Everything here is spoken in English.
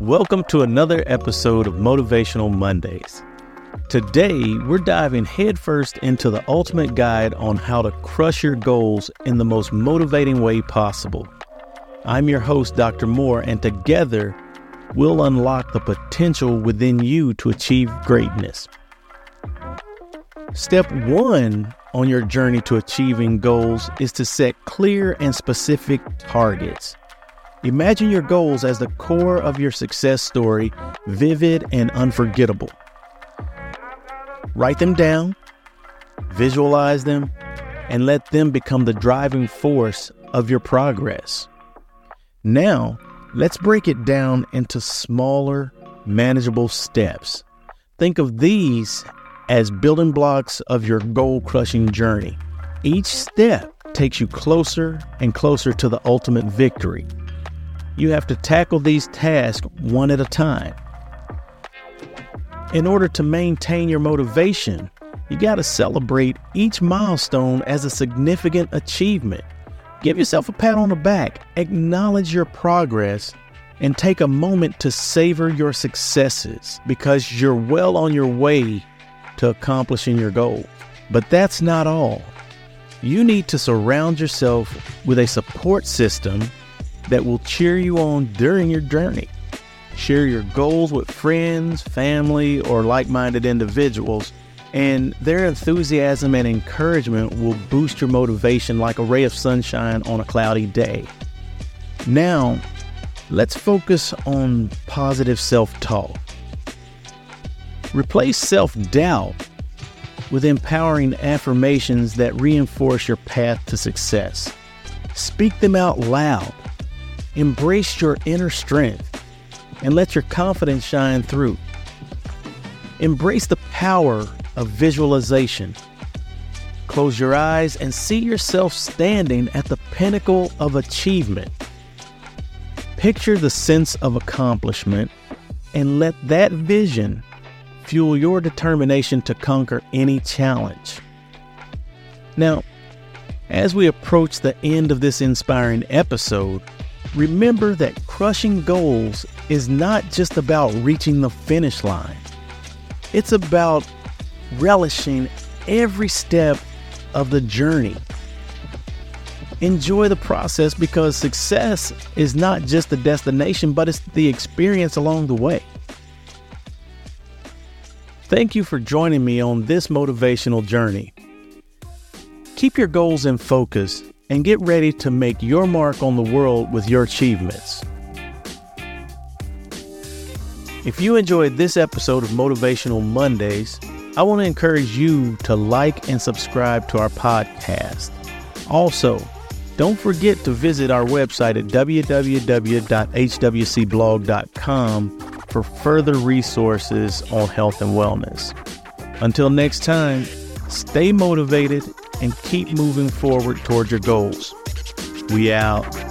Welcome to another episode of Motivational Mondays. Today, we're diving headfirst into the ultimate guide on how to crush your goals in the most motivating way possible. I'm your host, Dr. Moore, and together, we'll unlock the potential within you to achieve greatness. Step one on your journey to achieving goals is to set clear and specific targets. Imagine your goals as the core of your success story, vivid and unforgettable. Write them down, visualize them, and let them become the driving force of your progress. Now, let's break it down into smaller, manageable steps. Think of these as building blocks of your goal crushing journey. Each step takes you closer and closer to the ultimate victory. You have to tackle these tasks one at a time. In order to maintain your motivation, you got to celebrate each milestone as a significant achievement. Give yourself a pat on the back, acknowledge your progress, and take a moment to savor your successes because you're well on your way to accomplishing your goal. But that's not all. You need to surround yourself with a support system that will cheer you on during your journey. Share your goals with friends, family, or like minded individuals, and their enthusiasm and encouragement will boost your motivation like a ray of sunshine on a cloudy day. Now, let's focus on positive self talk. Replace self doubt with empowering affirmations that reinforce your path to success. Speak them out loud Embrace your inner strength and let your confidence shine through. Embrace the power of visualization. Close your eyes and see yourself standing at the pinnacle of achievement. Picture the sense of accomplishment and let that vision fuel your determination to conquer any challenge. Now, as we approach the end of this inspiring episode, Remember that crushing goals is not just about reaching the finish line, it's about relishing every step of the journey. Enjoy the process because success is not just the destination, but it's the experience along the way. Thank you for joining me on this motivational journey. Keep your goals in focus and get ready to make your mark on the world with your achievements. If you enjoyed this episode of Motivational Mondays, I want to encourage you to like and subscribe to our podcast. Also, don't forget to visit our website at www.hwcblog.com for further resources on health and wellness. Until next time, stay motivated and keep moving forward towards your goals. We out.